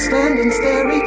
standing staring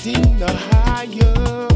ascending the higher.